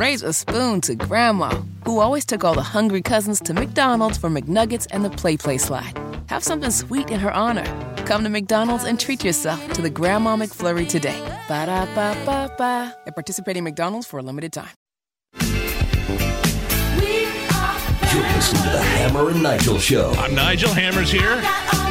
raise a spoon to Grandma, who always took all the hungry cousins to McDonald's for McNuggets and the Play Play slide. Have something sweet in her honor. Come to McDonald's and treat yourself to the Grandma McFlurry today. Ba da ba ba ba. At participating McDonald's for a limited time. You're listening to the Hammer and Nigel Show. I'm Nigel Hammers here.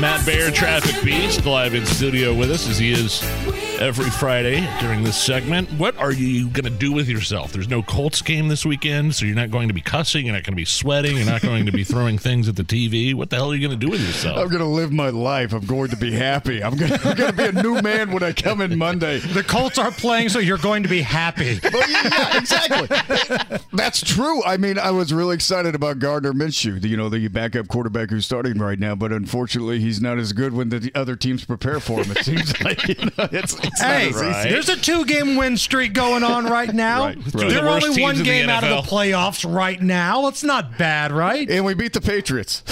Matt Bair, Traffic Beast, live in studio with us as he is every Friday during this segment. What are you going to do with yourself? There's no Colts game this weekend, so you're not going to be cussing, you're not going to be sweating, you're not going to be throwing things at the TV. What the hell are you going to do with yourself? I'm going to live my life. I'm going to be happy. I'm going to be a new man when I come in Monday. The Colts are playing, so you're going to be happy. Well, yeah, yeah, exactly. That's true. I mean, I was really excited about Gardner Minshew, you know, the backup quarterback who's starting right now, but unfortunately, he's not as good when the other teams prepare for him. It seems like you know, it's, it's Hey, as there's a two-game win streak going on right now. Right, right. They're The only one the game out of the playoffs right now. It's not bad, right? And we beat the Patriots.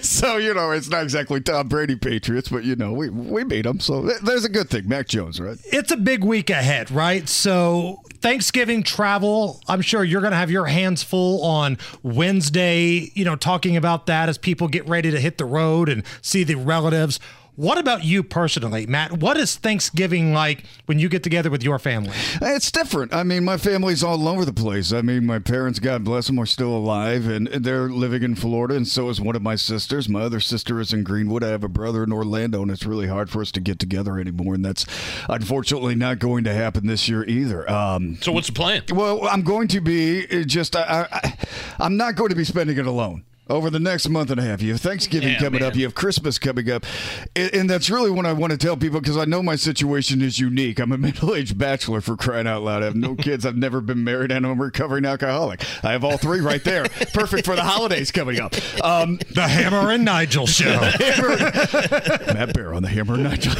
so, you know, it's not exactly Tom Brady Patriots, but, you know, we, we beat them. So there's a good thing. Mac Jones, right? It's a big week ahead, right? So Thanksgiving travel, I'm sure you're going to have your hands full on Wednesday, you know, talking about that as people get ready to hit the road and see the relatives. What about you personally, Matt? What is Thanksgiving like when you get together with your family? It's different. I mean, my family's all over the place. I mean, my parents, God bless them, are still alive, and they're living in Florida, and so is one of my sisters. My other sister is in Greenwood. I have a brother in Orlando, and it's really hard for us to get together anymore, and that's unfortunately not going to happen this year either. Um, so, what's the plan? well, I'm going to be uh, just, I, I, I'm not going to be spending it alone. Over the next month and a half, you have Thanksgiving Yeah, coming man. up, you have Christmas coming up, and, and that's really what I want to tell people because I know my situation is unique. I'm a middle-aged bachelor for crying out loud. I have no kids. I've never been married, and I'm a recovering alcoholic. I have all three right there, perfect for the holidays coming up. Um, The Hammer and Nigel show. Matt Bair on the Hammer and Nigel.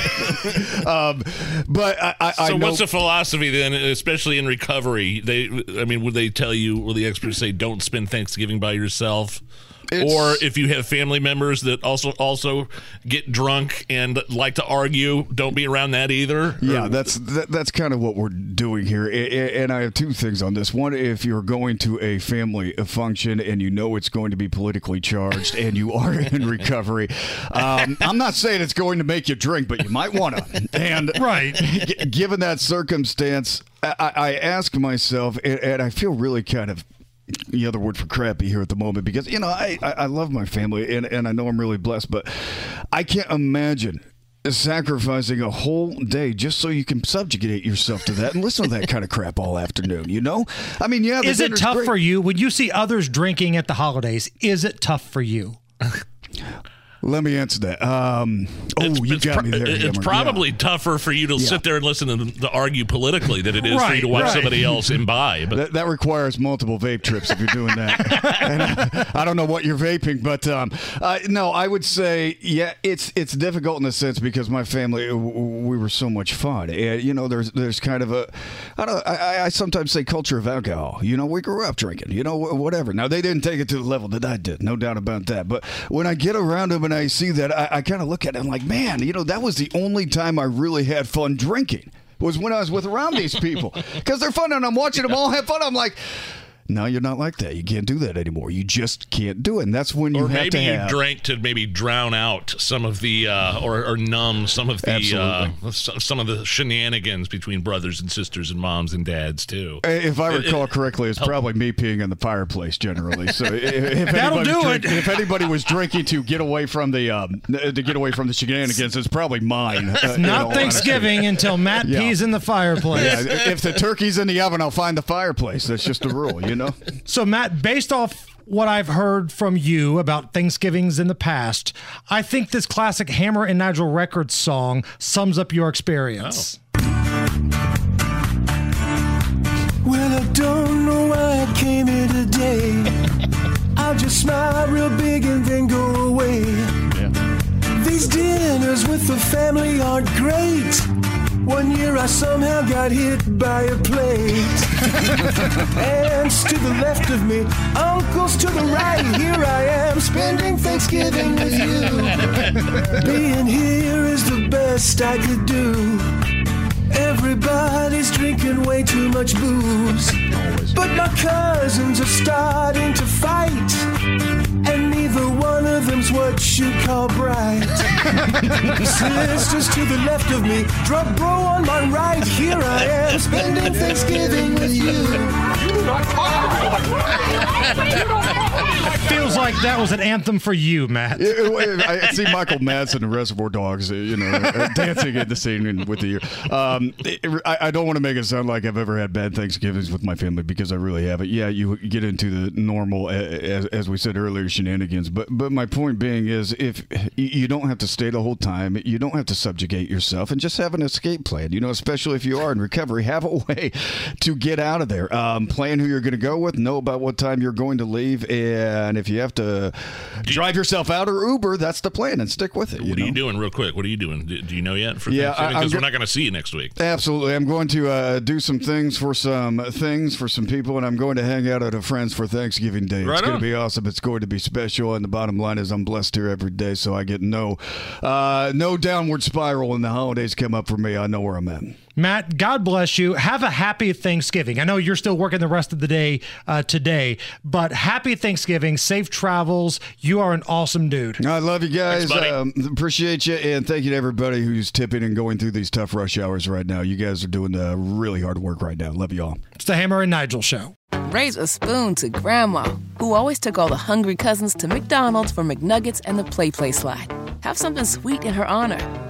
um, but I, I, I So, know, what's the philosophy then, especially in recovery? They, I mean, would they tell you, will the experts say, don't spend Thanksgiving by yourself? It's- or if you have family members that also also get drunk and like to argue, don't be around that either. Yeah, Or- that's that, that's kind of what we're doing here. And I have two things on this. One, if you're going to a family function and you know it's going to be politically charged and you are in recovery, um, I'm not saying it's going to make you drink, but you might want to. And Right. g- given that circumstance, I, I ask myself, and I feel really kind of the other word for crappy here at the moment because you know I, I, I love my family and, and I know I'm really blessed, but I can't imagine sacrificing a whole day just so you can subjugate yourself to that and listen to that kind of crap all afternoon. You know, I mean, yeah, Is it tough great. for you when you see others drinking at the holidays? Is it tough for you? Let me answer that. Um, oh, It's, you it's got me there. It's Hammer. probably tougher for you to sit there and listen to, to argue politically than it is for you to watch right. somebody else imbibe. That, that requires multiple vape trips if you're doing that. and I, I don't know what you're vaping, but um, uh, no, I would say yeah, it's it's difficult in a sense because my family we were so much fun. And, you know, there's there's kind of a I don't I, I- I sometimes say culture of alcohol. You know, we grew up drinking. You know, whatever. Now they didn't take it to the level that I did, no doubt about that. But when I get around them and I see that, I, I kind of look at it and I'm like, man, you know, that was the only time I really had fun drinking was when I was with around these people because they're fun and I'm watching them all have fun. I'm like, no, you're not like that. You can't do that anymore. You just can't do it. And that's when you or have maybe to you have. drank to maybe drown out some of the uh, or, or numb some of the uh, some of the shenanigans between brothers and sisters and moms and dads too. if I recall correctly, it's probably me peeing in the fireplace generally. So if, if That'll anybody do drink- it. If anybody was drinking to get away from the um, to get away from the shenanigans, it's probably mine. uh, in Not honesty. Thanksgiving until Matt Yeah. pees in the fireplace. Yeah, if the turkey's in the oven, I'll find the fireplace. That's just a rule, you know. So, Matt, based off what I've heard from you about Thanksgivings in the past, I think this classic Hammer and Nigel Records song sums up your experience. Oh. Well, I don't know why I came here today. I'll just smile real big and then go away. These dinners with the family aren't great. One year I somehow got hit by a plate. Aunts to the left of me, uncles to the right. Here I am spending Thanksgiving with you. Being here is the best I could do. Everybody's drinking way too much booze. But my cousins are starting to fight, what you call bright. Sisters to the left of me, drug bro on my right. Here I am, spending Thanksgiving with you. Oh Feels like that was an anthem for you, Matt. I see Michael Madsen and Reservoir Dogs, uh, you know, uh, dancing in the scene with you. Um, I, don't want to make it sound like I've ever had bad Thanksgivings with my family because I really haven't. Yeah, you get into the normal, as, as we said earlier, shenanigans. But but my point being is, if you- you don't have to stay the whole time, you don't have to subjugate yourself, and just have an escape plan. You know, especially if you are in recovery, have a way to get out of there. Um, plan who you're going to go with, know about what time you're going to leave, and if you have to drive yourself out or Uber, that's the plan, and stick with it. What are know? you doing, real quick? What are you doing? Do, do you know yet for Yeah, Thanksgiving? Because we're not going to see you next week. Absolutely. I'm going to uh, do some things for some things for some people, and I'm going to hang out at a friend's for Thanksgiving Day. Right it's going to be awesome. It's going to be special, and the bottom line is I'm blessed here every day, so I get no uh, no downward spiral when the holidays come up for me. I know where I'm at. Matt, God bless you. Have a happy Thanksgiving. I know you're still working the rest of the day uh, today, but happy Thanksgiving. Safe travels. You are an awesome dude. I love you guys. Thanks, um, appreciate you, and thank you to everybody who's tipping and going through these tough rush hours right now. You guys are doing uh, really hard work right now. Love you all. It's the Hammer and Nigel show. Raise a spoon to Grandma, who always took all the hungry cousins to McDonald's for McNuggets and the Play Play slide. Have something sweet in her honor.